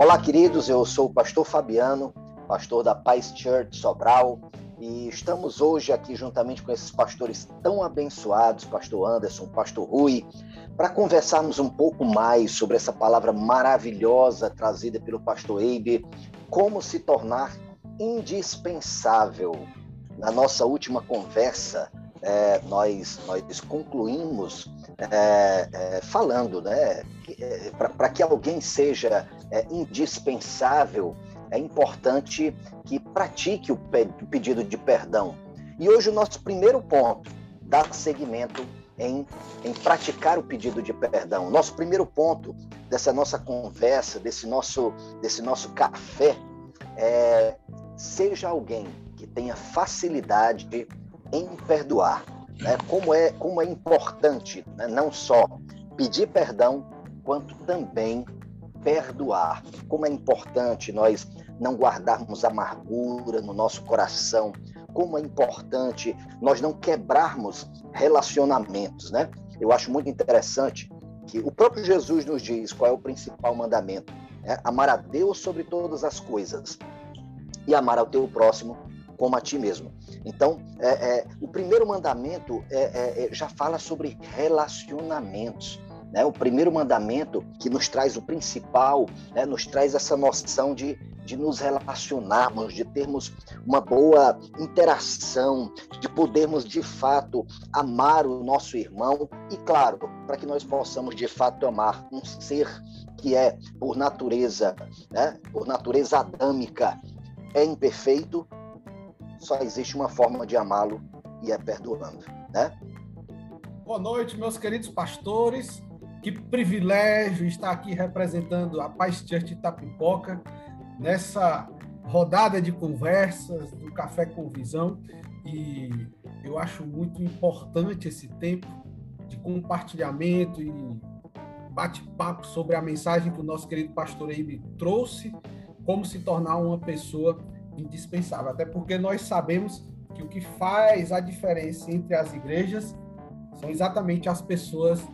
Olá, queridos, eu sou o pastor Fabiano, pastor da Paz Church Sobral, e estamos hoje aqui juntamente com esses pastores tão abençoados, pastor Anderson, pastor Rui, para conversarmos um pouco mais sobre essa palavra maravilhosa trazida pelo pastor Eibe, como se tornar indispensável. Na nossa última conversa, é, nós, nós concluímos é, é, falando, né, para que alguém seja é, indispensável, é importante que pratique o pedido de perdão. E hoje o nosso primeiro ponto dá seguimento em, em, praticar o pedido de perdão. Nosso primeiro ponto dessa nossa conversa, desse nosso, desse nosso café, é seja alguém que tenha facilidade em perdoar. Né? Como, é, como é importante né? não só pedir perdão, quanto também perdoar. Como é importante nós não guardarmos amargura no nosso coração. Como é importante nós não quebrarmos relacionamentos, né? Eu acho muito interessante que o próprio Jesus nos diz qual é o principal mandamento: né? amar a Deus sobre todas as coisas e amar ao teu próximo como a ti mesmo. Então, é, é, o primeiro mandamento é, é, é já fala sobre relacionamentos. Né? O primeiro mandamento que nos traz o principal, né? nos traz essa noção de, de nos relacionarmos, de termos uma boa interação, de podermos de fato amar o nosso irmão e, claro, para que nós possamos de fato amar um ser que é, por natureza, né? por natureza adâmica, é imperfeito, só existe uma forma de amá-lo e é perdoando, né? Boa noite, meus queridos pastores. Que privilégio estar aqui representando a Paz Church Itapipoca nessa rodada de conversas do Café com Visão. E eu acho muito importante esse tempo de compartilhamento e bate-papo sobre a mensagem que o nosso querido pastor Eibe trouxe, como se tornar uma pessoa indispensável, até porque nós sabemos que o que faz a diferença entre as igrejas são exatamente as pessoas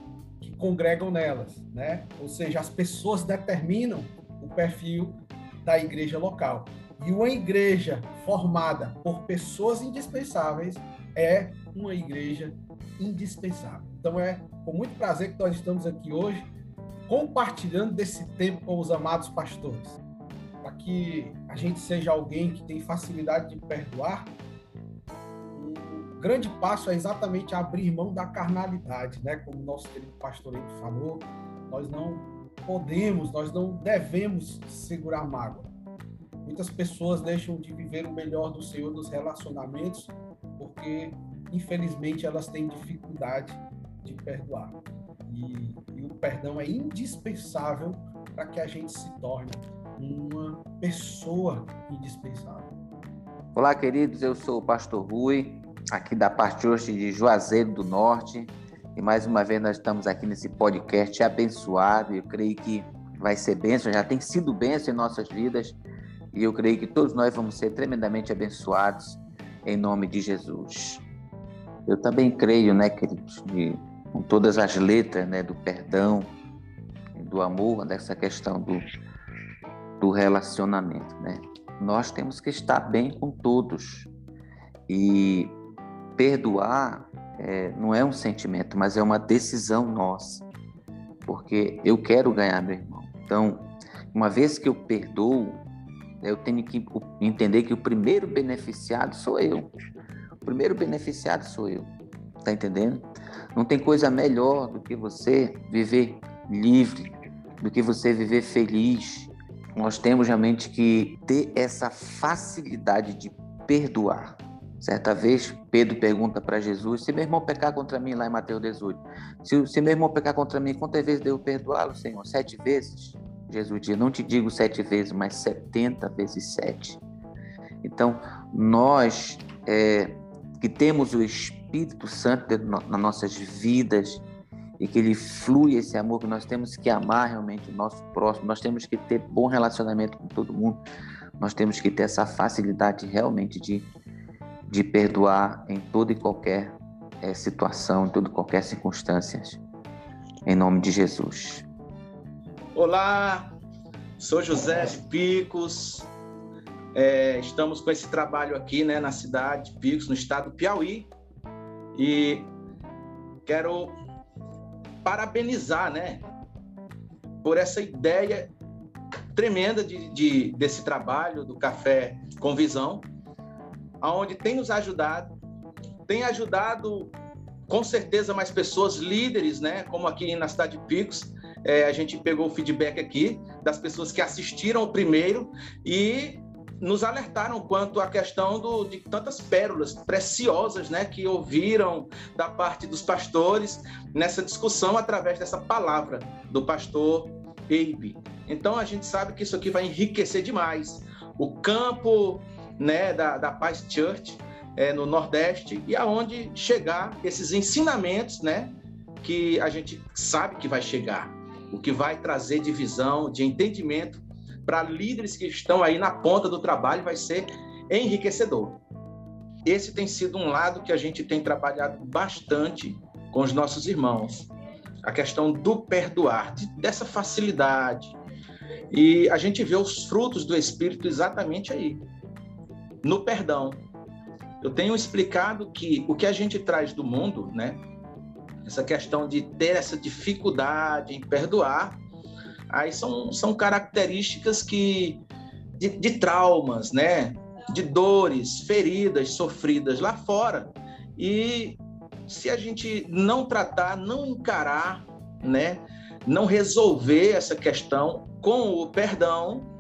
que congregam nelas, né? Ou seja, as pessoas determinam o perfil da igreja local. E uma igreja formada por pessoas indispensáveis é uma igreja indispensável. Então é com muito prazer que nós estamos aqui hoje compartilhando desse tempo com os amados pastores para que a gente seja alguém que tem facilidade de perdoar, grande passo é exatamente abrir mão da carnalidade, né? Como o nosso querido pastor falou, nós não podemos, nós não devemos segurar mágoa. Muitas pessoas deixam de viver o melhor do Senhor nos relacionamentos porque, infelizmente, elas têm dificuldade de perdoar. E, e o perdão é indispensável para que a gente se torne uma pessoa indispensável. Olá, queridos, eu sou o pastor Rui, aqui da parte hoje de Juazeiro do Norte, e mais uma vez nós estamos aqui nesse podcast abençoado, eu creio que vai ser bênção, já tem sido bênção em nossas vidas, e eu creio que todos nós vamos ser tremendamente abençoados em nome de Jesus. Eu também creio, né, queridos, de, com todas as letras, né, do perdão, do amor, dessa questão do do relacionamento, né? Nós temos que estar bem com todos e perdoar é, não é um sentimento, mas é uma decisão nossa, porque eu quero ganhar meu irmão. Então, uma vez que eu perdoo, eu tenho que entender que o primeiro beneficiado sou eu. O primeiro beneficiado sou eu. Tá entendendo? Não tem coisa melhor do que você viver livre, do que você viver feliz, nós temos realmente que ter essa facilidade de perdoar. Certa vez, Pedro pergunta para Jesus: se meu irmão pecar contra mim, lá em Mateus 18, se, se meu irmão pecar contra mim, quantas vezes devo perdoá-lo, Senhor? Sete vezes? Jesus diz: não te digo sete vezes, mas setenta vezes sete. Então, nós é, que temos o Espírito Santo nas nossas vidas, e que ele flui esse amor que nós temos que amar realmente o nosso próximo, nós temos que ter bom relacionamento com todo mundo, nós temos que ter essa facilidade realmente de, de perdoar em toda e qualquer é, situação, em toda e qualquer circunstância, em nome de Jesus. Olá, Sou José de Picos. É, estamos com esse trabalho aqui, né, na cidade de Picos, no estado do Piauí. E quero parabenizar, né, por essa ideia tremenda de, de, desse trabalho do Café com Visão, aonde tem nos ajudado, tem ajudado com certeza mais pessoas líderes, né? Como aqui na cidade de Picos, é, a gente pegou o feedback aqui das pessoas que assistiram o primeiro e nos alertaram quanto à questão do, de tantas pérolas preciosas né, que ouviram da parte dos pastores nessa discussão através dessa palavra do pastor Eibe. Então a gente sabe que isso aqui vai enriquecer demais o campo né, da, da Paz Church é, no Nordeste e aonde chegar esses ensinamentos né, que a gente sabe que vai chegar, o que vai trazer de visão, de entendimento para líderes que estão aí na ponta do trabalho vai ser enriquecedor. Esse tem sido um lado que a gente tem trabalhado bastante com os nossos irmãos, a questão do perdoar, dessa facilidade. E a gente vê os frutos do Espírito exatamente aí, no perdão. Eu tenho explicado que o que a gente traz do mundo, né? Essa questão de ter essa dificuldade em perdoar, aí são, são características que de, de traumas, né? De dores, feridas sofridas lá fora. E se a gente não tratar, não encarar, né, não resolver essa questão com o perdão,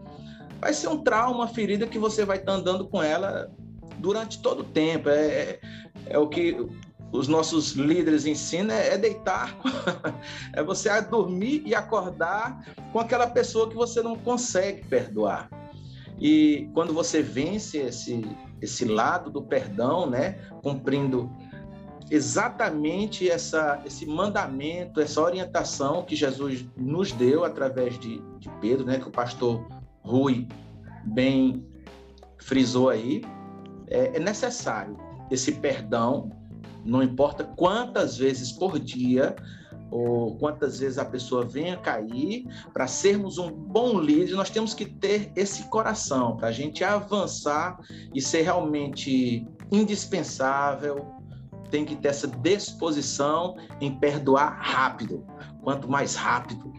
vai ser um trauma, uma ferida que você vai estar andando com ela durante todo o tempo. É, é, é o que os nossos líderes ensinam, é, é deitar, é você dormir e acordar com aquela pessoa que você não consegue perdoar. E quando você vence esse, esse lado do perdão, né, cumprindo exatamente essa, esse mandamento, essa orientação que Jesus nos deu através de, de Pedro, né, que o pastor Rui bem frisou aí, é, é necessário esse perdão, não importa quantas vezes por dia ou quantas vezes a pessoa venha cair, para sermos um bom líder, nós temos que ter esse coração para a gente avançar e ser realmente indispensável, tem que ter essa disposição em perdoar rápido. Quanto mais rápido,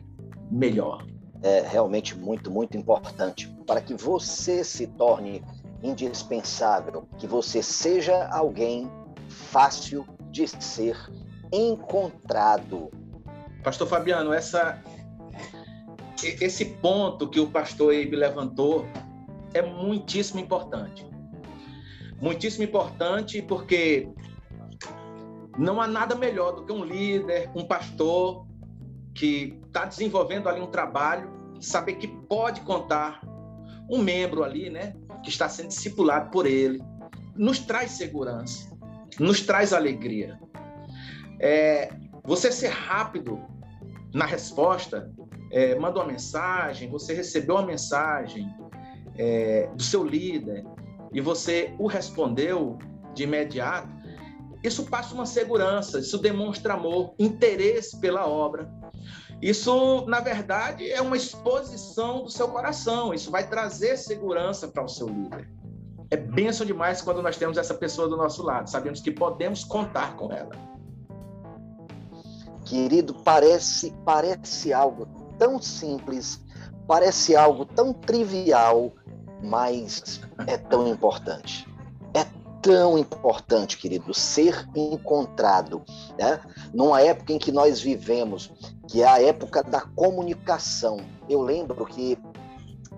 melhor. É realmente muito, muito importante para que você se torne indispensável, que você seja alguém fácil de ser encontrado. Pastor Fabiano, essa esse ponto que o pastor Eibe levantou é muitíssimo importante. Muitíssimo importante porque não há nada melhor do que um líder, um pastor que está desenvolvendo ali um trabalho, saber que pode contar um membro ali, né, que está sendo discipulado por ele, nos traz segurança, nos traz alegria. É, você ser rápido na resposta, é, manda uma mensagem, você recebeu uma mensagem é, do seu líder e você o respondeu de imediato, isso passa uma segurança, isso demonstra amor, interesse pela obra. Isso, na verdade, é uma exposição do seu coração. Isso vai trazer segurança para o seu líder. É benção demais quando nós temos essa pessoa do nosso lado. Sabemos que podemos contar com ela. Querido, parece, parece algo tão simples, parece algo tão trivial, mas é tão importante tão importante, querido, ser encontrado, né? Numa época em que nós vivemos, que é a época da comunicação. Eu lembro que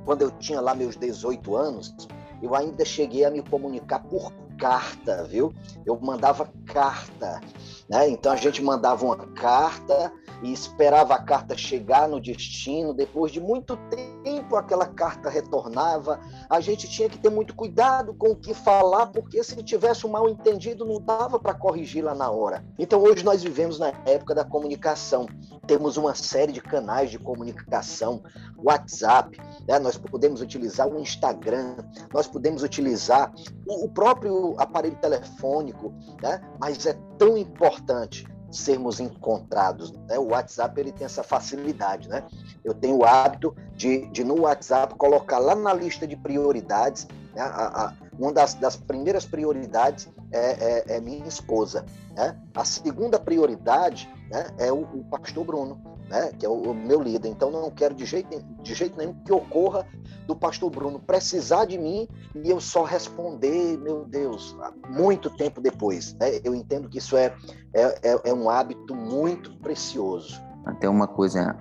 quando eu tinha lá meus 18 anos, eu ainda cheguei a me comunicar por carta, viu? Eu mandava carta, né? Então a gente mandava uma carta e esperava a carta chegar no destino. Depois de muito tempo, aquela carta retornava. A gente tinha que ter muito cuidado com o que falar, porque se tivesse um mal entendido, não dava para corrigir lá na hora. Então, hoje nós vivemos na época da comunicação. Temos uma série de canais de comunicação, WhatsApp, né? nós podemos utilizar o Instagram, nós podemos utilizar o próprio aparelho telefônico, né? mas é tão importante sermos encontrados. Né? O WhatsApp ele tem essa facilidade, né? Eu tenho o hábito de, de no WhatsApp colocar lá na lista de prioridades, né? a, a, uma das, das, primeiras prioridades é, é, é minha esposa, né? A segunda prioridade né, é o, o pastor Bruno, né, que é o, o, meu líder. Então não quero de jeito, de jeito nenhum que ocorra do pastor Bruno precisar de mim e eu só responder, meu Deus, muito tempo depois. Né? Eu entendo que isso é, é, é, é um hábito muito precioso. Até uma coisa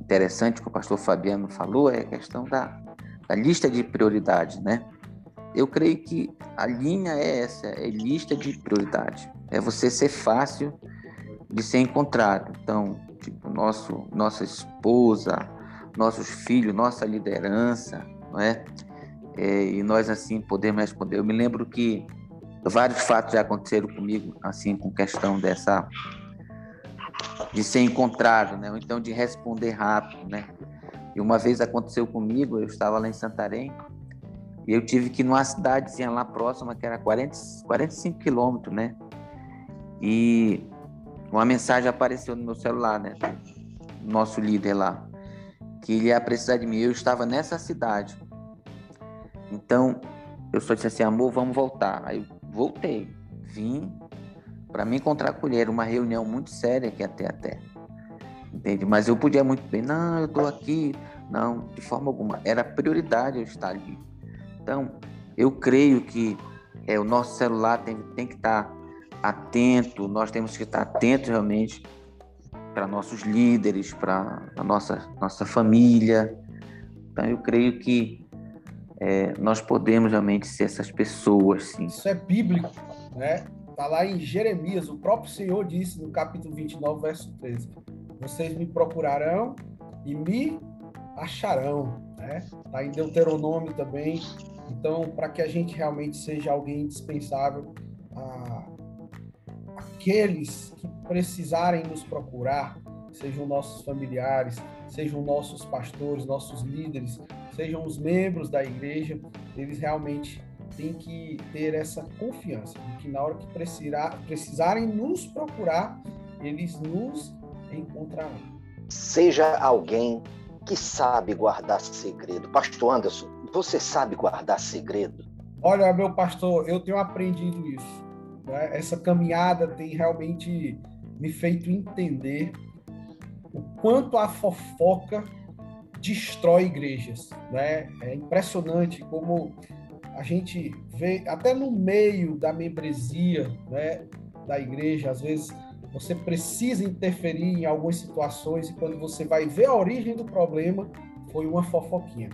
interessante que o pastor Fabiano falou é a questão da, da lista de prioridades, né? Eu creio que a linha é essa, é lista de prioridades. É você ser fácil de ser encontrado. Então, tipo, nosso, nossa esposa, nossos filhos, nossa liderança, não é? é? E nós assim podemos responder. Eu me lembro que vários fatos já aconteceram comigo, assim, com questão dessa de ser encontrado, né? Ou então de responder rápido, né? E uma vez aconteceu comigo, eu estava lá em Santarém e eu tive que ir numa cidadezinha lá próxima que era 40, 45 quilômetros, né? E uma mensagem apareceu no meu celular, né? Nosso líder lá, que ele ia precisar de mim. Eu estava nessa cidade. Então, eu só disse assim, amor, vamos voltar. Aí voltei, vim para me encontrar com ele. Era uma reunião muito séria que até até. Entende? Mas eu podia muito bem, não, eu estou aqui. Não, de forma alguma. Era prioridade eu estar ali. Então, eu creio que é, o nosso celular tem, tem que estar tá atento, nós temos que estar atentos realmente para nossos líderes, para a nossa, nossa família. Então, eu creio que é, nós podemos realmente ser essas pessoas, sim. Isso é bíblico, né? Está lá em Jeremias, o próprio Senhor disse no capítulo 29, verso 13: Vocês me procurarão e me acharão, né? Está em Deuteronômio também. Então, para que a gente realmente seja alguém indispensável, a, aqueles que precisarem nos procurar, sejam nossos familiares, sejam nossos pastores, nossos líderes, sejam os membros da igreja, eles realmente têm que ter essa confiança de que na hora que precisar, precisarem nos procurar, eles nos encontrarão. Seja alguém que sabe guardar segredo. Pastor Anderson, você sabe guardar segredo? Olha, meu pastor, eu tenho aprendido isso. Né? Essa caminhada tem realmente me feito entender o quanto a fofoca destrói igrejas. Né? É impressionante como a gente vê, até no meio da membresia né, da igreja, às vezes você precisa interferir em algumas situações e quando você vai ver a origem do problema, foi uma fofoquinha.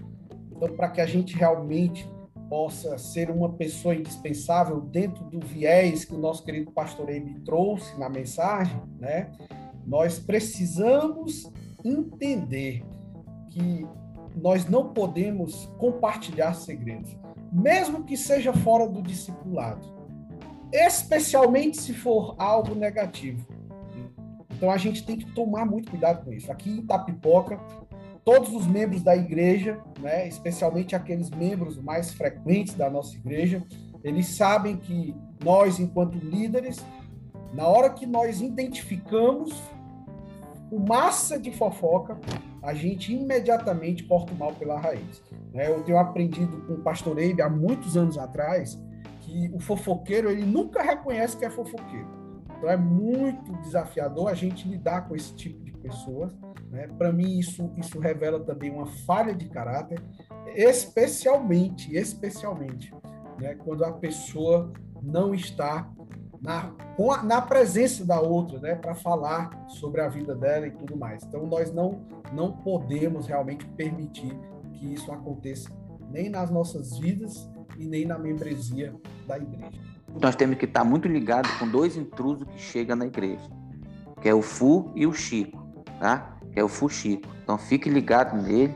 Então, para que a gente realmente possa ser uma pessoa indispensável dentro do viés que o nosso querido pastor Amy trouxe na mensagem, né? Nós precisamos entender que nós não podemos compartilhar segredos, mesmo que seja fora do discipulado, especialmente se for algo negativo. Então a gente tem que tomar muito cuidado com isso. Aqui em Tapipoca, todos os membros da igreja, né, especialmente aqueles membros mais frequentes da nossa igreja, eles sabem que nós, enquanto líderes, na hora que nós identificamos o massa de fofoca, a gente imediatamente corta o mal pela raiz. Né? Eu tenho aprendido com o pastor Eibe há muitos anos atrás que o fofoqueiro ele nunca reconhece que é fofoqueiro. Então é muito desafiador a gente lidar com esse tipo de pessoas. Né? Para mim, isso, isso revela também uma falha de caráter, especialmente, especialmente, né? quando a pessoa não está na, a, na presença da outra, né? para falar sobre a vida dela e tudo mais. Então, nós não, não podemos realmente permitir que isso aconteça nem nas nossas vidas e nem na membresia da igreja. Nós temos que estar muito ligados com dois intrusos que chegam na igreja, que é o Fu e o Chico, tá? que é o Fuxico. Então fique ligado nele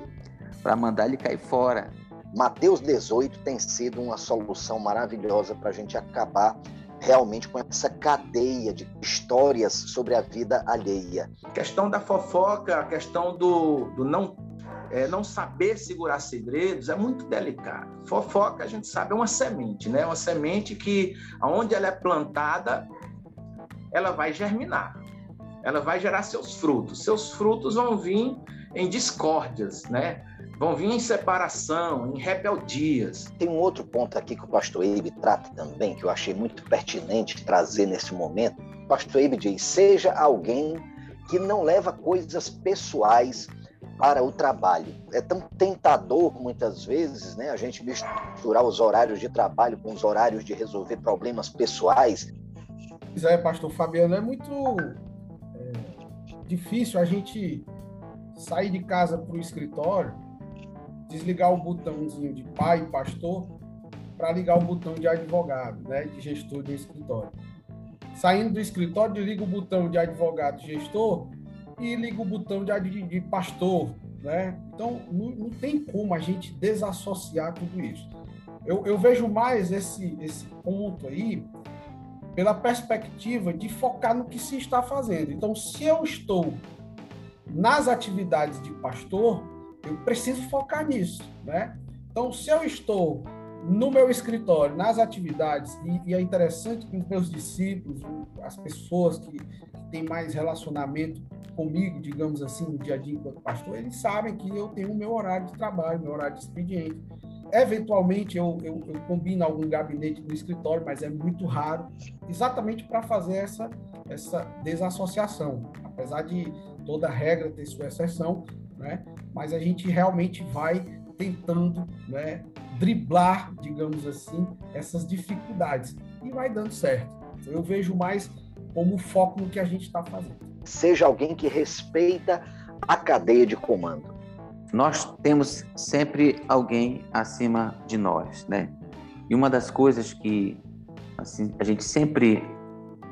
para mandar ele cair fora. Mateus 18 tem sido uma solução maravilhosa para a gente acabar realmente com essa cadeia de histórias sobre a vida alheia. A questão da fofoca, a questão do, do não, é, não saber segurar segredos é muito delicado. Fofoca, a gente sabe, é uma semente, né? Uma semente que, onde ela é plantada, ela vai germinar. ela vai gerar seus frutos. Seus frutos vão vir em discórdias, né? Vão vir em separação, em rebeldias. Tem um outro ponto aqui que o pastor Eibe trata também, que eu achei muito pertinente trazer nesse momento. O pastor Eibe diz: seja alguém que não leva coisas pessoais para o trabalho. É tão tentador, muitas vezes, né, a gente misturar os horários de trabalho com os horários de resolver problemas pessoais. Pois é, pastor Fabiano, é muito é, difícil a gente sair de casa para o escritório, desligar o botãozinho de pai, pastor, para ligar o botão de advogado, né, de gestor do escritório. Saindo do escritório, desliga o botão de advogado gestor e liga o botão de, de, pastor, né? Então, não, não, tem como a gente desassociar tudo isso. Eu, eu vejo mais esse, esse ponto aí pela perspectiva de focar no que se está fazendo. Então, se eu estou nas atividades de pastor, eu preciso focar nisso, né? Então, se eu estou no meu escritório, nas atividades, e, e é interessante que os meus discípulos, as pessoas que, que têm mais relacionamento comigo, digamos assim, no dia a dia enquanto pastor, eles sabem que eu tenho o meu horário de trabalho, meu horário de expediente. Eventualmente eu, eu, eu combino algum gabinete no escritório, mas é muito raro, exatamente para fazer essa, essa desassociação. Apesar de toda regra ter sua exceção, né? mas a gente realmente vai tentando né, driblar, digamos assim, essas dificuldades. E vai dando certo. Eu vejo mais como foco no que a gente está fazendo. Seja alguém que respeita a cadeia de comando. Nós temos sempre alguém acima de nós, né? E uma das coisas que assim, a gente sempre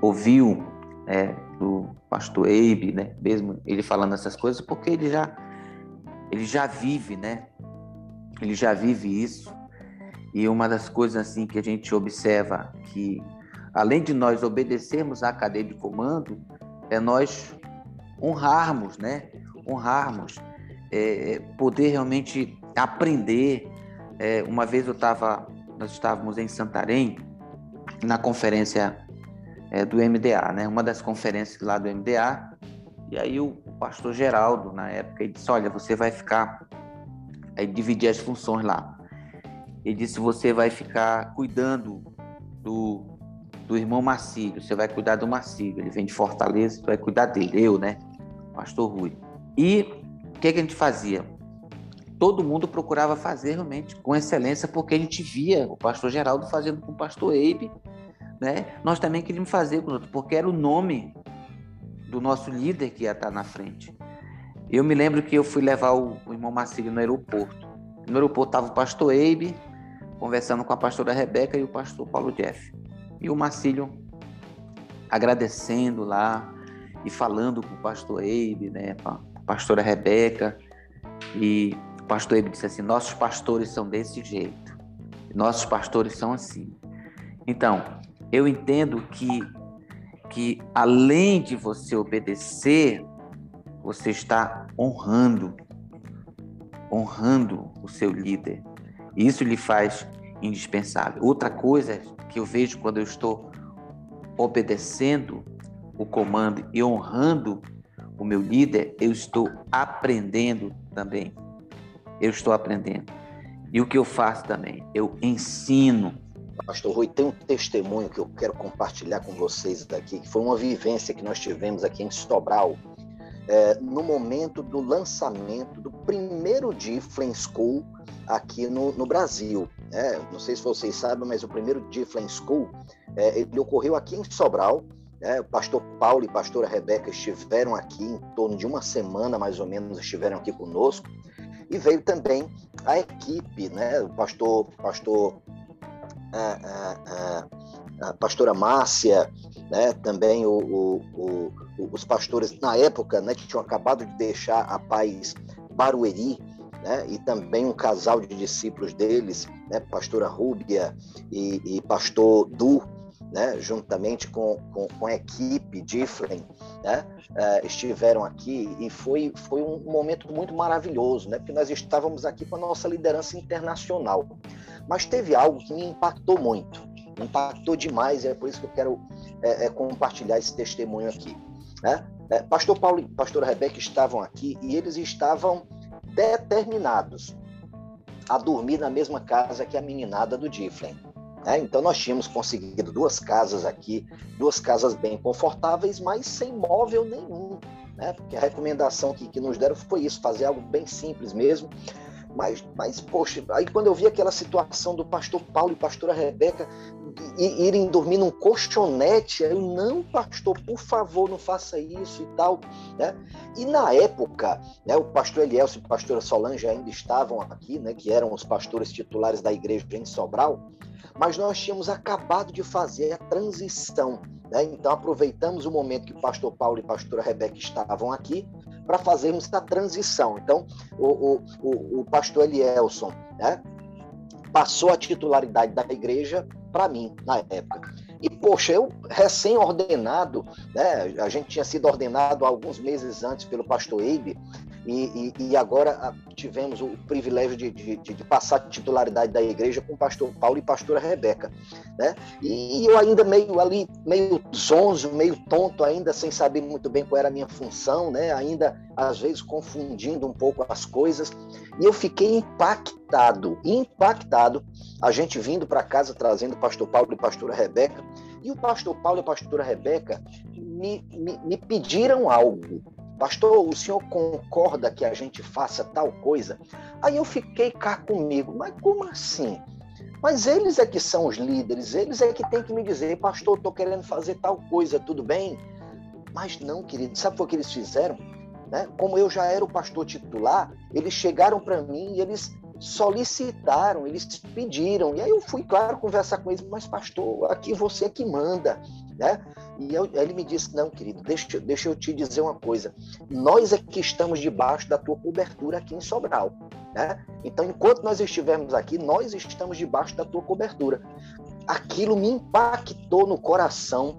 ouviu é, do pastor Abe, né? Mesmo ele falando essas coisas, porque ele já ele já vive, né? Ele já vive isso. E uma das coisas assim que a gente observa que além de nós obedecermos à cadeia de comando, é nós honrarmos, né? Honrarmos, é, poder realmente aprender. É, uma vez eu estava, nós estávamos em Santarém na conferência é, do MDA, né? Uma das conferências lá do MDA. E aí o pastor Geraldo, na época, ele disse: Olha, você vai ficar. Aí dividir as funções lá. Ele disse: Você vai ficar cuidando do, do irmão Marcílio, você vai cuidar do Marcílio. Ele vem de Fortaleza, você vai cuidar dele. Eu, né? Pastor Rui. E o que, que a gente fazia? Todo mundo procurava fazer realmente com excelência, porque a gente via o pastor Geraldo fazendo com o pastor Eibe né? Nós também queríamos fazer com outro, porque era o nome do nosso líder que ia estar na frente. Eu me lembro que eu fui levar o, o irmão Marcílio no aeroporto. No aeroporto estava o pastor Eibe, conversando com a pastora Rebeca e o pastor Paulo Jeff. E o Marcílio agradecendo lá e falando com o pastor Eibe, né, a pastora Rebeca. E o pastor Eibe disse assim: Nossos pastores são desse jeito. Nossos pastores são assim. Então, eu entendo que, que além de você obedecer, você está honrando, honrando o seu líder. Isso lhe faz indispensável. Outra coisa que eu vejo quando eu estou obedecendo o comando e honrando o meu líder, eu estou aprendendo também. Eu estou aprendendo. E o que eu faço também? Eu ensino Pastor Rui, tem um testemunho que eu quero compartilhar com vocês daqui, que foi uma vivência que nós tivemos aqui em Sobral, é, no momento do lançamento do primeiro Difflin School aqui no, no Brasil. É, não sei se vocês sabem, mas o primeiro Difflin School é, ele ocorreu aqui em Sobral. É, o pastor Paulo e a pastora Rebeca estiveram aqui em torno de uma semana, mais ou menos, estiveram aqui conosco. E veio também a equipe, né? O pastor, pastor a, a, a, pastora Márcia, né, também o, o, o, os pastores, na época, né, que tinham acabado de deixar a paz Barueri, né, e também um casal de discípulos deles, né, pastora Rúbia e, e pastor Du, né, juntamente com, com, com, a equipe Difflin, né, uh, estiveram aqui e foi, foi um momento muito maravilhoso, né, porque nós estávamos aqui com a nossa liderança internacional. Mas teve algo que me impactou muito, impactou demais, e é por isso que eu quero é, é, compartilhar esse testemunho aqui. Né? É, pastor Paulo e pastora Rebeca estavam aqui e eles estavam determinados a dormir na mesma casa que a meninada do Difflin. Né? Então nós tínhamos conseguido duas casas aqui, duas casas bem confortáveis, mas sem móvel nenhum. Né? Porque a recomendação que, que nos deram foi isso, fazer algo bem simples mesmo. Mas, mas, poxa, aí quando eu vi aquela situação do pastor Paulo e pastora Rebeca irem dormir num colchonete, eu, não, pastor, por favor, não faça isso e tal. Né? E na época, né, o pastor Elielso e a pastora Solange ainda estavam aqui, né, que eram os pastores titulares da igreja em Sobral, mas nós tínhamos acabado de fazer a transição. Né? Então, aproveitamos o momento que o pastor Paulo e a pastora Rebeca estavam aqui para fazermos essa transição. Então, o, o, o, o pastor Elielson né, passou a titularidade da igreja para mim, na época. E, poxa, eu recém-ordenado, né, a gente tinha sido ordenado alguns meses antes pelo pastor Eibe, e, e, e, agora ah, tivemos o privilégio de, de, de, passar a titularidade da igreja com o pastor Paulo e pastora Rebeca. Né? E, eu ainda meio ali, meio zonzo, meio tonto ainda, sem saber muito bem qual era a minha função, né? ainda às vezes confundindo um pouco as coisas. E eu fiquei impactado, impactado, a gente vindo para casa trazendo o pastor Paulo e pastora Rebeca, e o pastor Paulo e a pastora Rebeca me, me, me pediram algo pastor, o senhor concorda que a gente faça tal coisa? Aí eu fiquei cá comigo, mas como assim? Mas eles é que são os líderes, eles é que tem que me dizer, pastor, estou querendo fazer tal coisa, tudo bem? Mas não, querido, sabe o que eles fizeram? Né? Como eu já era o pastor titular, eles chegaram para mim e eles solicitaram, eles pediram. E aí eu fui, claro, conversar com eles, mas pastor, aqui você é que manda. Né? E eu, ele me disse: Não, querido, deixa, deixa eu te dizer uma coisa. Nós é que estamos debaixo da tua cobertura aqui em Sobral. Né? Então, enquanto nós estivermos aqui, nós estamos debaixo da tua cobertura. Aquilo me impactou no coração.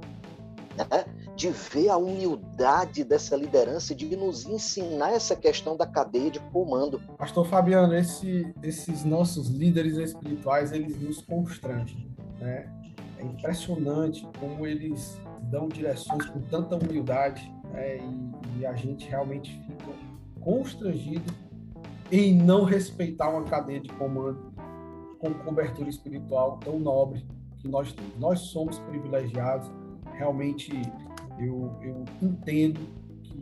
Né? de ver a humildade dessa liderança, de nos ensinar essa questão da cadeia de comando. Pastor Fabiano, esse, esses nossos líderes espirituais, eles nos constrangem, né? É impressionante como eles dão direções com tanta humildade né? e, e a gente realmente fica constrangido em não respeitar uma cadeia de comando com cobertura espiritual tão nobre que nós temos. Nós somos privilegiados, realmente eu, eu entendo que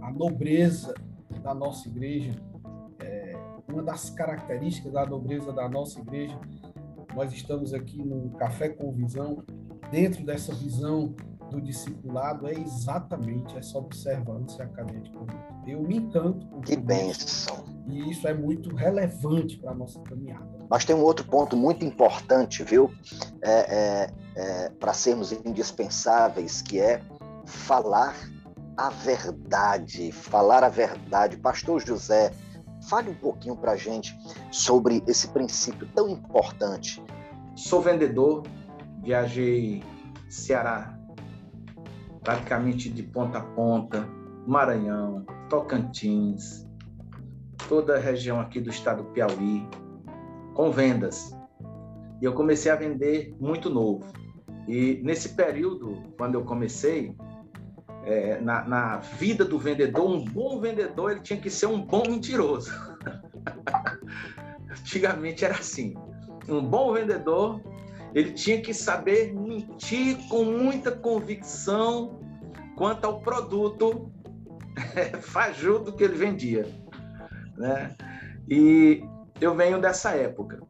a nobreza da nossa igreja, é, uma das características da nobreza da nossa igreja, nós estamos aqui no Café com Visão, dentro dessa visão do discipulado é exatamente essa observância acadêmica. Eu me encanto com Que bênção! E isso é muito relevante para a nossa caminhada. Mas tem um outro ponto muito importante, viu? É, é, é, para sermos indispensáveis, que é falar a verdade. Falar a verdade. Pastor José, fale um pouquinho para a gente sobre esse princípio tão importante. Sou vendedor, viajei Ceará praticamente de ponta a ponta, Maranhão, Tocantins, toda a região aqui do estado do Piauí, com vendas. E eu comecei a vender muito novo. E nesse período, quando eu comecei, é, na, na, vida do vendedor, um bom vendedor ele tinha que ser um bom mentiroso. Antigamente era assim. Um bom vendedor ele tinha que saber mentir com muita convicção quanto ao produto fajuto que ele vendia, né? E eu venho dessa época.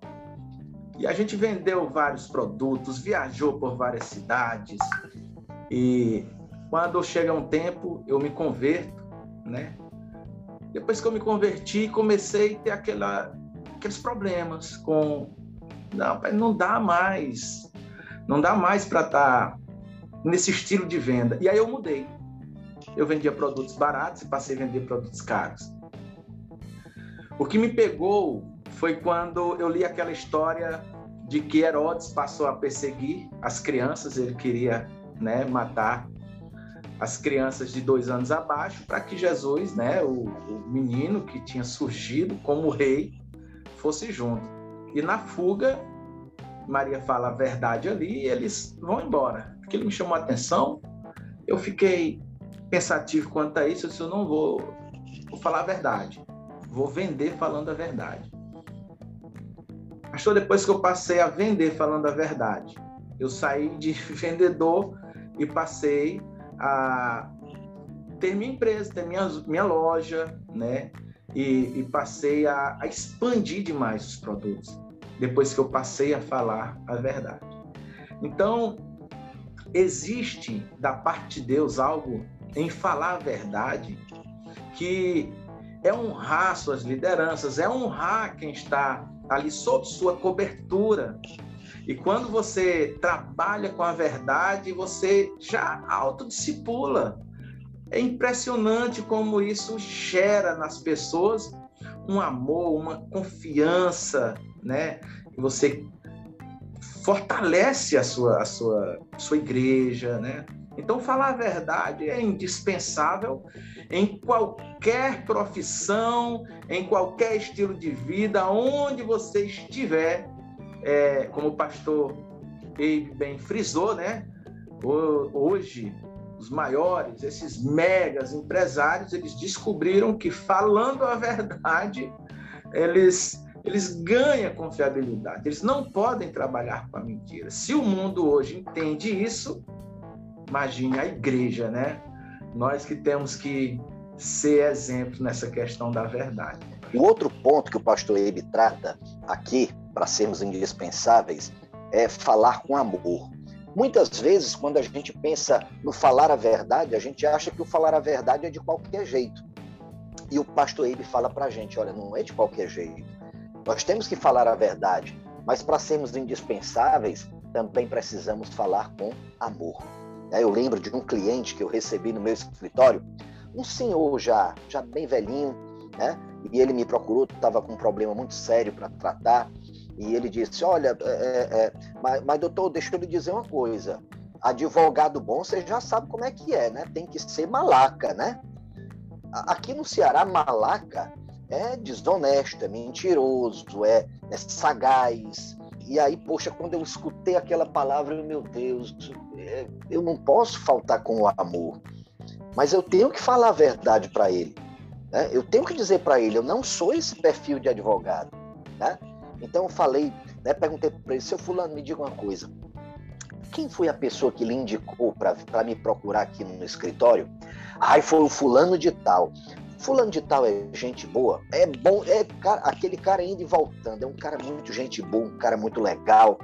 E a gente vendeu vários produtos, viajou por várias cidades. E quando chega um tempo, eu me converto, né? Depois que eu me converti, comecei a ter aquela, aqueles problemas com não, não dá mais. Não dá mais para estar tá nesse estilo de venda. E aí eu mudei. Eu vendia produtos baratos e passei a vender produtos caros. O que me pegou foi quando eu li aquela história de que Herodes passou a perseguir as crianças, ele queria né, matar as crianças de dois anos abaixo para que Jesus, né, o, o menino que tinha surgido como rei, fosse junto. E na fuga, Maria fala a verdade ali e eles vão embora. Aquilo me chamou a atenção. Eu fiquei pensativo quanto a isso, eu disse, eu não vou, vou falar a verdade. Vou vender falando a verdade. Pastor, depois que eu passei a vender falando a verdade, eu saí de vendedor e passei a ter minha empresa, ter minha, minha loja, né? E, e passei a, a expandir demais os produtos, depois que eu passei a falar a verdade. Então, existe da parte de Deus algo em falar a verdade que é honrar suas lideranças, é honrar quem está ali sob sua cobertura. E quando você trabalha com a verdade, você já autodiscipula. É impressionante como isso gera nas pessoas um amor, uma confiança, né? Você fortalece a sua, a sua, sua igreja, né? Então, falar a verdade é indispensável em qualquer profissão, em qualquer estilo de vida, onde você estiver, é, como o pastor Abe bem frisou, né? Hoje, os maiores, esses megas empresários, eles descobriram que falando a verdade, eles eles ganham confiabilidade. Eles não podem trabalhar com a mentira. Se o mundo hoje entende isso, imagine a igreja, né? Nós que temos que ser exemplos nessa questão da verdade. O outro ponto que o pastor Ebe trata aqui, para sermos indispensáveis, é falar com amor. Muitas vezes, quando a gente pensa no falar a verdade, a gente acha que o falar a verdade é de qualquer jeito. E o pastor Ebe fala para a gente: olha, não é de qualquer jeito. Nós temos que falar a verdade, mas para sermos indispensáveis, também precisamos falar com amor. Eu lembro de um cliente que eu recebi no meu escritório, um senhor já, já bem velhinho, né? E ele me procurou, estava com um problema muito sério para tratar. E ele disse: Olha, é, é, é, mas, mas doutor, deixa eu lhe dizer uma coisa. Advogado bom, você já sabe como é que é, né? Tem que ser malaca, né? Aqui no Ceará, malaca é desonesto, é mentiroso, é, é sagaz. E aí, poxa, quando eu escutei aquela palavra, meu Deus, é, eu não posso faltar com o amor. Mas eu tenho que falar a verdade para ele. Né? Eu tenho que dizer para ele, eu não sou esse perfil de advogado. Né? Então eu falei, né, perguntei para ele, seu fulano, me diga uma coisa. Quem foi a pessoa que lhe indicou para me procurar aqui no escritório? Ai, foi o fulano de tal. Fulano de tal é gente boa, é bom, é cara, aquele cara indo e voltando, é um cara muito gente boa, um cara muito legal.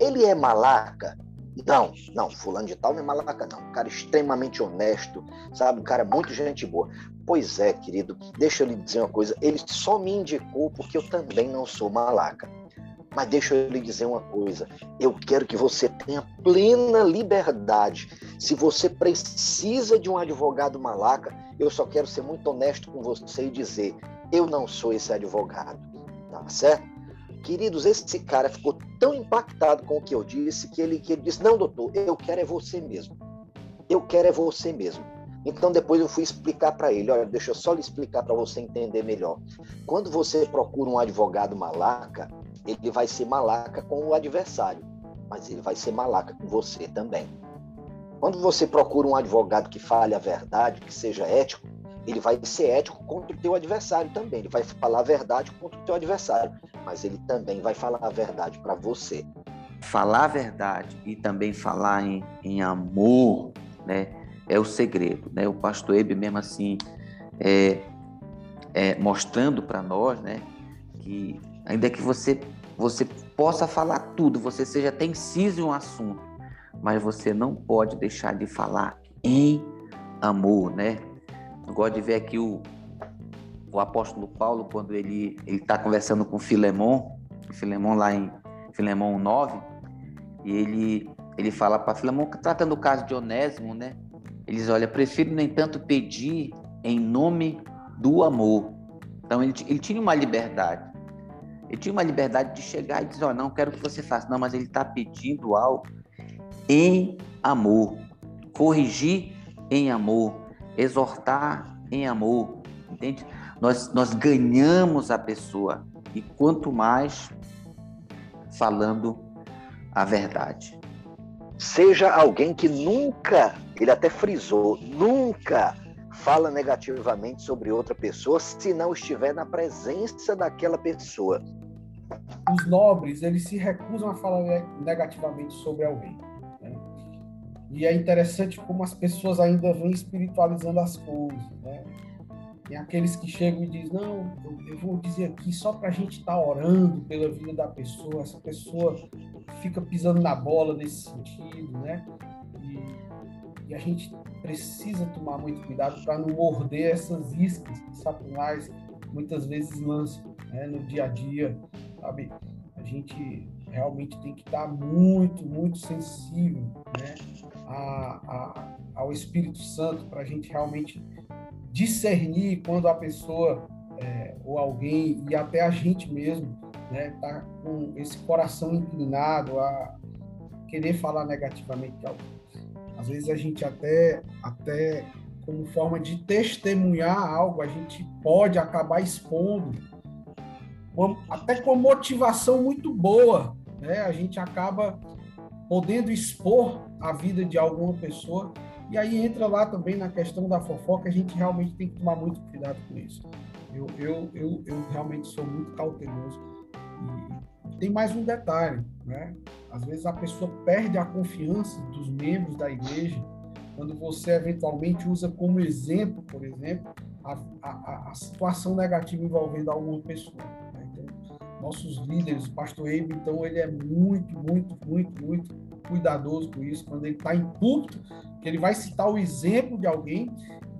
Ele é malaca? Não, não, fulano de tal não é malaca, não. Um cara extremamente honesto, sabe? Um cara muito gente boa. Pois é, querido, deixa eu lhe dizer uma coisa. Ele só me indicou porque eu também não sou malaca. Mas deixa eu lhe dizer uma coisa: eu quero que você tenha plena liberdade. Se você precisa de um advogado malaca, eu só quero ser muito honesto com você e dizer: eu não sou esse advogado. Tá certo? Queridos, esse cara ficou tão impactado com o que eu disse que ele, que ele disse: Não, doutor, eu quero é você mesmo. Eu quero é você mesmo. Então depois eu fui explicar para ele, olha, deixa eu só lhe explicar para você entender melhor. Quando você procura um advogado malaca, ele vai ser malaca com o adversário, mas ele vai ser malaca com você também. Quando você procura um advogado que fale a verdade, que seja ético, ele vai ser ético contra o teu adversário também. Ele vai falar a verdade contra o teu adversário, mas ele também vai falar a verdade para você. Falar a verdade e também falar em, em amor, né, é o segredo, né? O pastor Ebe mesmo assim é, é mostrando para nós, né, que ainda que você você possa falar tudo, você seja até inciso em um assunto, mas você não pode deixar de falar em amor, né? Eu gosto de ver aqui o, o apóstolo Paulo, quando ele está conversando com Filemon, Filemon lá em Filemon 9, e ele, ele fala para Filemon, tratando o caso de Onésimo, né? Ele diz, olha, prefiro, nem tanto, pedir em nome do amor. Então, ele, ele tinha uma liberdade. Ele tinha uma liberdade de chegar e dizer, ó, oh, não quero que você faça. Não, mas ele está pedindo algo em amor. Corrigir em amor. Exortar em amor. Entende? Nós, nós ganhamos a pessoa. E quanto mais falando a verdade. Seja alguém que nunca, ele até frisou, nunca fala negativamente sobre outra pessoa se não estiver na presença daquela pessoa. Os nobres, eles se recusam a falar negativamente sobre alguém. Né? E é interessante como as pessoas ainda vêm espiritualizando as coisas. Né? Tem aqueles que chegam e dizem, não, eu vou dizer aqui só para a gente estar tá orando pela vida da pessoa, essa pessoa fica pisando na bola nesse sentido, né? E, a gente precisa tomar muito cuidado para não morder essas iscas Satanás muitas vezes lança né, no dia a dia, sabe? A gente realmente tem que estar muito, muito sensível né, a, a, ao Espírito Santo para a gente realmente discernir quando a pessoa é, ou alguém e até a gente mesmo né, tá com esse coração inclinado a querer falar negativamente de alguém. Às vezes a gente até até como forma de testemunhar algo, a gente pode acabar expondo até com motivação muito boa, né? A gente acaba podendo expor a vida de alguma pessoa e aí entra lá também na questão da fofoca, a gente realmente tem que tomar muito cuidado com isso. Eu, eu, eu, eu realmente sou muito cauteloso. E tem mais um detalhe, né? Às vezes a pessoa perde a confiança dos membros da igreja quando você eventualmente usa como exemplo, por exemplo, a, a, a situação negativa envolvendo alguma pessoa. Né? Então, nossos líderes, o pastor Eibe, então, ele é muito, muito, muito, muito cuidadoso com isso. Quando ele está em púlpito, que ele vai citar o exemplo de alguém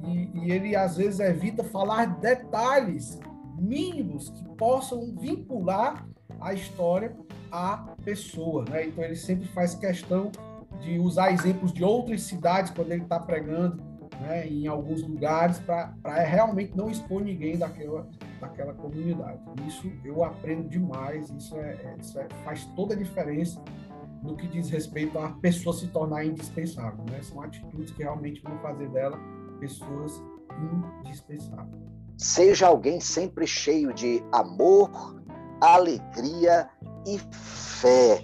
e, e ele às vezes evita falar detalhes mínimos que possam vincular a história à pessoa. Né? Então ele sempre faz questão de usar exemplos de outras cidades quando ele está pregando né, em alguns lugares para realmente não expor ninguém daquela, daquela comunidade. Isso eu aprendo demais, isso, é, é isso é, faz toda a diferença no que diz respeito à pessoa se tornar indispensável. Né? São atitudes que realmente vão fazer dela pessoas indispensáveis. Seja alguém sempre cheio de amor, alegria e fé.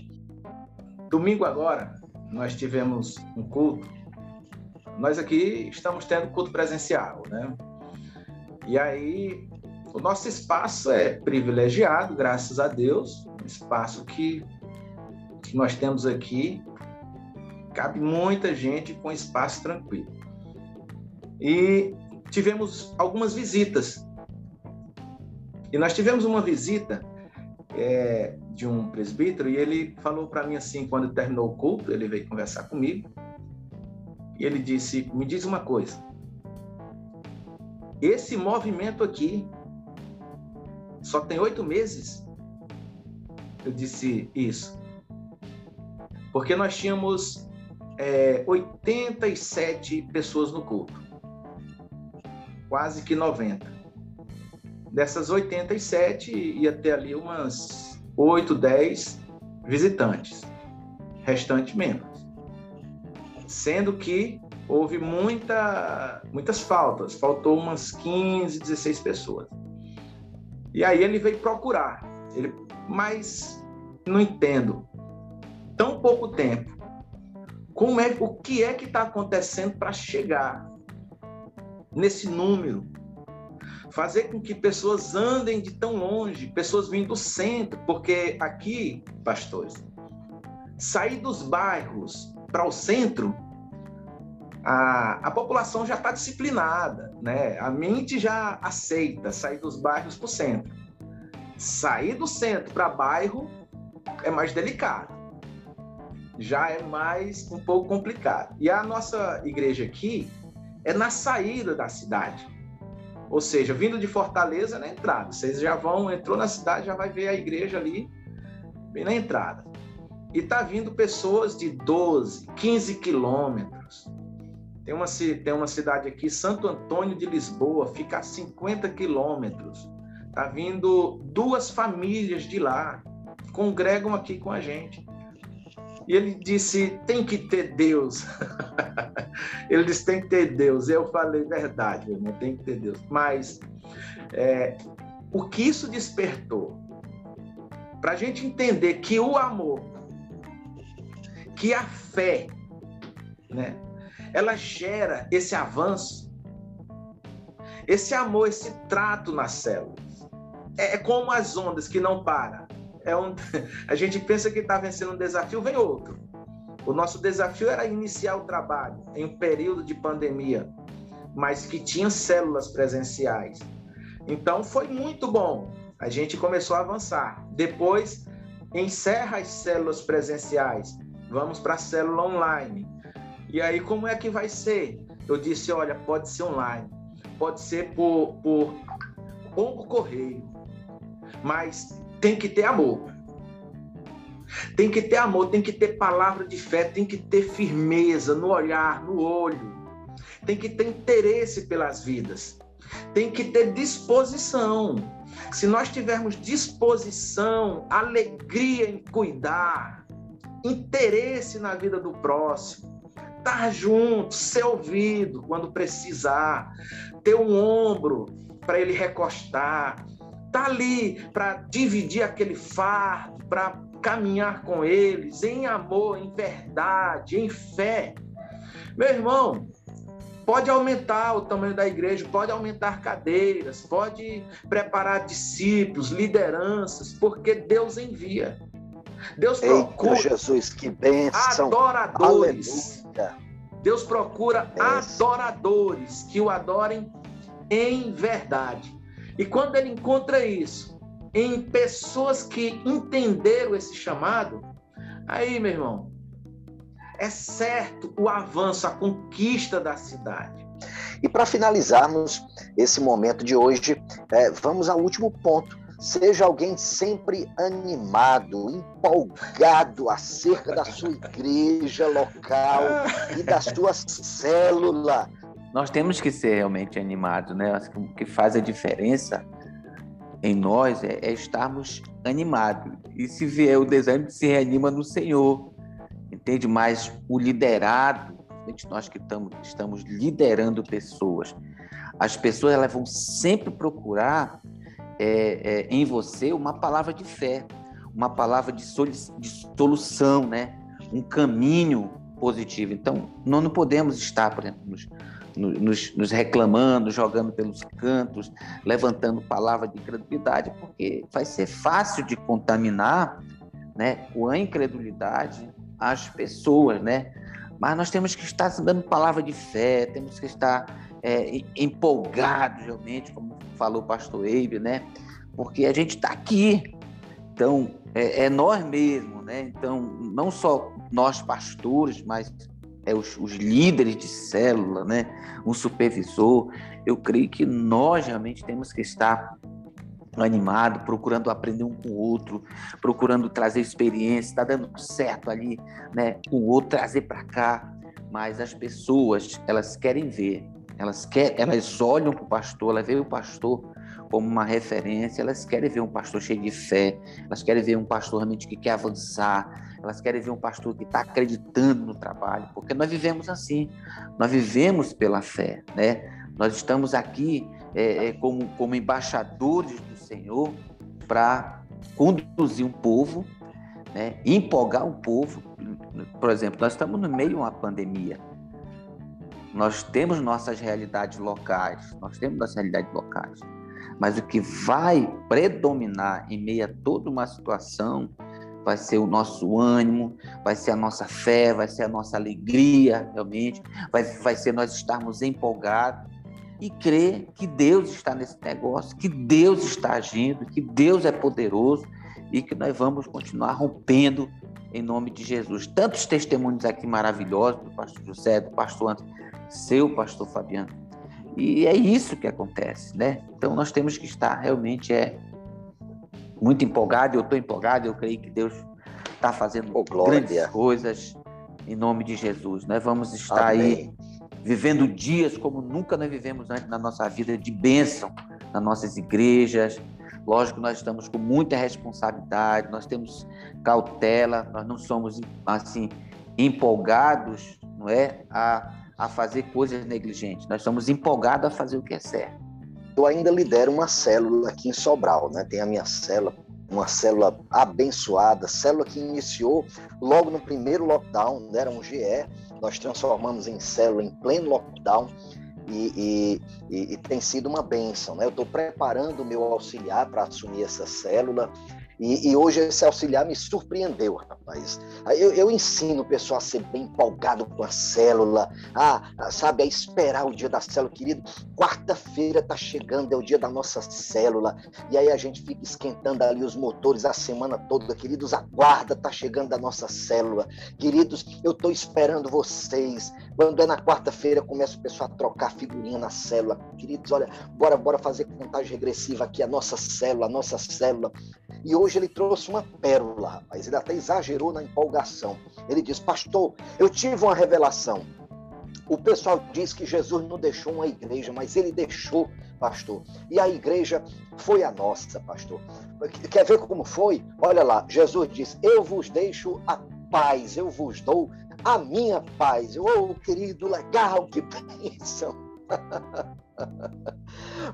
Domingo agora, nós tivemos um culto. Nós aqui estamos tendo culto presencial, né? E aí, o nosso espaço é privilegiado, graças a Deus, um espaço que que nós temos aqui, cabe muita gente com espaço tranquilo. E tivemos algumas visitas. E nós tivemos uma visita é, de um presbítero e ele falou para mim assim, quando terminou o culto, ele veio conversar comigo e ele disse: Me diz uma coisa. Esse movimento aqui só tem oito meses? Eu disse: Isso porque nós tínhamos é, 87 pessoas no culto, quase que 90. Dessas 87, ia ter ali umas 8, 10 visitantes, restante membros. Sendo que houve muita, muitas faltas, faltou umas 15, 16 pessoas. E aí ele veio procurar, ele, mas não entendo, tão pouco tempo. Como é, o que é que está acontecendo para chegar nesse número? Fazer com que pessoas andem de tão longe, pessoas vindo do centro, porque aqui, pastores, sair dos bairros para o centro, a, a população já está disciplinada, né? A mente já aceita sair dos bairros para o centro. Sair do centro para bairro é mais delicado já é mais um pouco complicado. E a nossa igreja aqui é na saída da cidade. Ou seja, vindo de Fortaleza na entrada. Vocês já vão, entrou na cidade, já vai ver a igreja ali bem na entrada. E tá vindo pessoas de 12, 15 quilômetros. Tem uma, tem uma cidade aqui, Santo Antônio de Lisboa, fica a 50 quilômetros. Tá vindo duas famílias de lá, congregam aqui com a gente. E ele disse: tem que ter Deus. ele disse: tem que ter Deus. Eu falei: verdade, irmão, tem que ter Deus. Mas é, o que isso despertou? Para a gente entender que o amor, que a fé, né, ela gera esse avanço, esse amor, esse trato nas células. É, é como as ondas que não param. É um, a gente pensa que está vencendo um desafio, vem outro. O nosso desafio era iniciar o trabalho em um período de pandemia, mas que tinha células presenciais. Então foi muito bom. A gente começou a avançar. Depois encerra as células presenciais, vamos para a célula online. E aí como é que vai ser? Eu disse, olha, pode ser online, pode ser por, por por correio, mas tem que ter amor. Tem que ter amor, tem que ter palavra de fé, tem que ter firmeza no olhar, no olho. Tem que ter interesse pelas vidas. Tem que ter disposição. Se nós tivermos disposição, alegria em cuidar, interesse na vida do próximo, estar junto, ser ouvido quando precisar, ter um ombro para ele recostar, tá ali para dividir aquele fardo, para caminhar com eles em amor, em verdade, em fé. Meu irmão, pode aumentar o tamanho da igreja, pode aumentar cadeiras, pode preparar discípulos, lideranças, porque Deus envia. Deus procura Eita, Jesus, que bênção. adoradores. Aleluia. Deus procura adoradores que o adorem em verdade. E quando ele encontra isso em pessoas que entenderam esse chamado, aí, meu irmão, é certo o avanço, a conquista da cidade. E para finalizarmos esse momento de hoje, é, vamos ao último ponto. Seja alguém sempre animado, empolgado acerca da sua igreja local e da sua célula. Nós temos que ser realmente animados, né? O que faz a diferença em nós é, é estarmos animados. E se vier o desânimo, se reanima no Senhor. Entende? Mas o liderado, nós que estamos, estamos liderando pessoas, as pessoas elas vão sempre procurar é, é, em você uma palavra de fé, uma palavra de, de solução, né? um caminho positivo. Então, nós não podemos estar, por exemplo, nos, nos, nos, reclamando, jogando pelos cantos, levantando palavra de incredulidade, porque vai ser fácil de contaminar né, com a incredulidade as pessoas, né? Mas nós temos que estar dando palavra de fé, temos que estar é, empolgados realmente, como falou o pastor Eibe, né? Porque a gente está aqui, então é, é nós mesmos, né? Então não só nós pastores, mas é, os, os, líderes de célula, né? um supervisor. Eu creio que nós realmente temos que estar animado, procurando aprender um com o outro, procurando trazer experiência, está dando certo ali, né? O outro trazer para cá, mas as pessoas elas querem ver, elas querem, elas olham para o pastor, elas veem o pastor como uma referência, elas querem ver um pastor cheio de fé, elas querem ver um pastor realmente que quer avançar, elas querem ver um pastor que está acreditando no trabalho, porque nós vivemos assim, nós vivemos pela fé, né? Nós estamos aqui é, é, como, como embaixadores do Senhor para conduzir um povo, né? empolgar um povo. Por exemplo, nós estamos no meio de uma pandemia. Nós temos nossas realidades locais, nós temos nossas realidades locais. Mas o que vai predominar em meio a toda uma situação vai ser o nosso ânimo, vai ser a nossa fé, vai ser a nossa alegria, realmente, vai, vai ser nós estarmos empolgados e crer que Deus está nesse negócio, que Deus está agindo, que Deus é poderoso e que nós vamos continuar rompendo em nome de Jesus. Tantos testemunhos aqui maravilhosos do pastor José, do pastor Antônio, seu pastor Fabiano. E é isso que acontece, né? Então nós temos que estar realmente é muito empolgado, eu estou empolgado, eu creio que Deus está fazendo oh, grandes coisas em nome de Jesus. Nós vamos estar Amém. aí vivendo dias como nunca nós vivemos antes na nossa vida, de bênção nas nossas igrejas. Lógico, nós estamos com muita responsabilidade, nós temos cautela, nós não somos assim empolgados, não é, a, a fazer coisas negligentes. Nós somos empolgados a fazer o que é certo eu ainda lidero uma célula aqui em Sobral, né? Tem a minha célula uma célula abençoada, célula que iniciou logo no primeiro lockdown, né? era um GE, nós transformamos em célula em pleno lockdown e, e, e, tem sido uma bênção. Né? Eu estou preparando o meu auxiliar para assumir essa célula e, e, hoje esse auxiliar me surpreendeu, rapaz. Eu, eu, ensino o pessoal a ser bem empolgado com a célula, a, a sabe, a esperar o dia da célula, querido. Quarta-feira está chegando, é o dia da nossa célula. E aí a gente fica esquentando ali os motores a semana toda, queridos. Aguarda, está chegando a nossa célula. Queridos, eu estou esperando vocês. Quando é na quarta-feira, começa o pessoal a trocar figurinha na célula. Queridos, olha, bora, bora fazer contagem regressiva aqui, a nossa célula, a nossa célula. E hoje ele trouxe uma pérola, rapaz. Ele até exagerou na empolgação. Ele diz: Pastor, eu tive uma revelação. O pessoal diz que Jesus não deixou uma igreja, mas ele deixou, pastor. E a igreja foi a nossa, pastor. Quer ver como foi? Olha lá, Jesus diz: Eu vos deixo a paz, eu vos dou a minha paz. Oh, querido, legal, que bênção.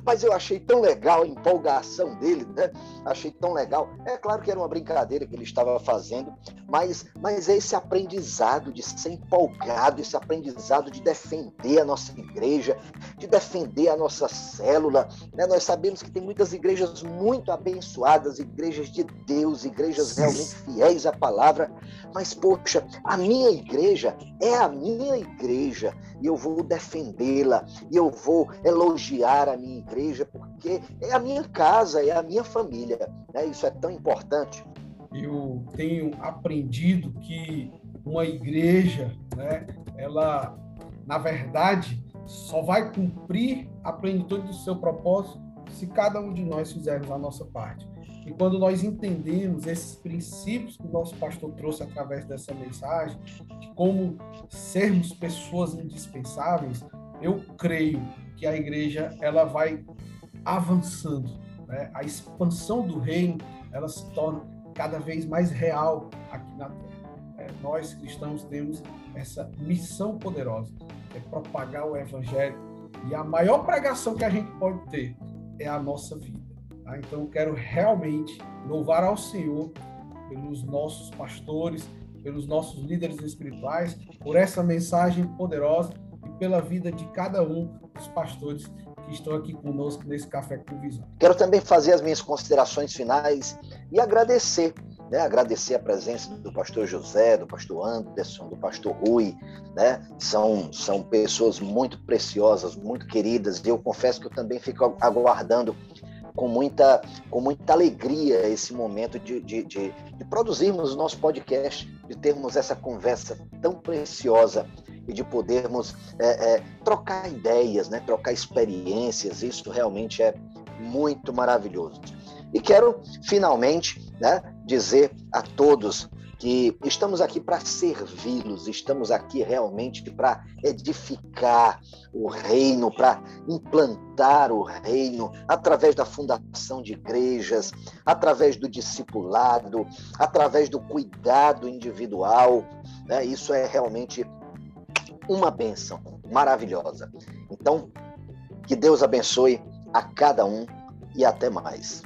Mas eu achei tão legal a empolgação dele, né? Achei tão legal. É claro que era uma brincadeira que ele estava fazendo, mas, mas é esse aprendizado de ser empolgado, esse aprendizado de defender a nossa igreja, de defender a nossa célula. Né? Nós sabemos que tem muitas igrejas muito abençoadas, igrejas de Deus, igrejas realmente fiéis à palavra, mas, poxa, a minha igreja é a minha igreja e eu vou defendê-la, e eu vou elogiar a minha igreja, porque é a minha casa, é a minha família. Né? Isso é tão importante. Eu tenho aprendido que uma igreja, né, ela, na verdade, só vai cumprir a plenitude do seu propósito se cada um de nós fizermos a nossa parte. E quando nós entendemos esses princípios que o nosso pastor trouxe através dessa mensagem, de como sermos pessoas indispensáveis, eu creio que a igreja ela vai avançando, né? A expansão do reino ela se torna cada vez mais real aqui na Terra. É, nós cristãos temos essa missão poderosa, é propagar o evangelho e a maior pregação que a gente pode ter é a nossa vida. Tá? Então, eu quero realmente louvar ao Senhor pelos nossos pastores, pelos nossos líderes espirituais, por essa mensagem poderosa e pela vida de cada um dos pastores que estão aqui conosco nesse Café com Visão. Quero também fazer as minhas considerações finais e agradecer, né? agradecer a presença do pastor José, do pastor Anderson, do pastor Rui, né? são, são pessoas muito preciosas, muito queridas, e eu confesso que eu também fico aguardando com muita, com muita alegria esse momento de, de, de, de produzirmos o nosso podcast, de termos essa conversa tão preciosa e de podermos é, é, trocar ideias, né? trocar experiências. Isso realmente é muito maravilhoso. E quero finalmente né, dizer a todos que estamos aqui para servi-los, estamos aqui realmente para edificar o reino, para implantar o reino através da fundação de igrejas, através do discipulado, através do cuidado individual. Né? Isso é realmente uma bênção maravilhosa. Então, que Deus abençoe a cada um e até mais.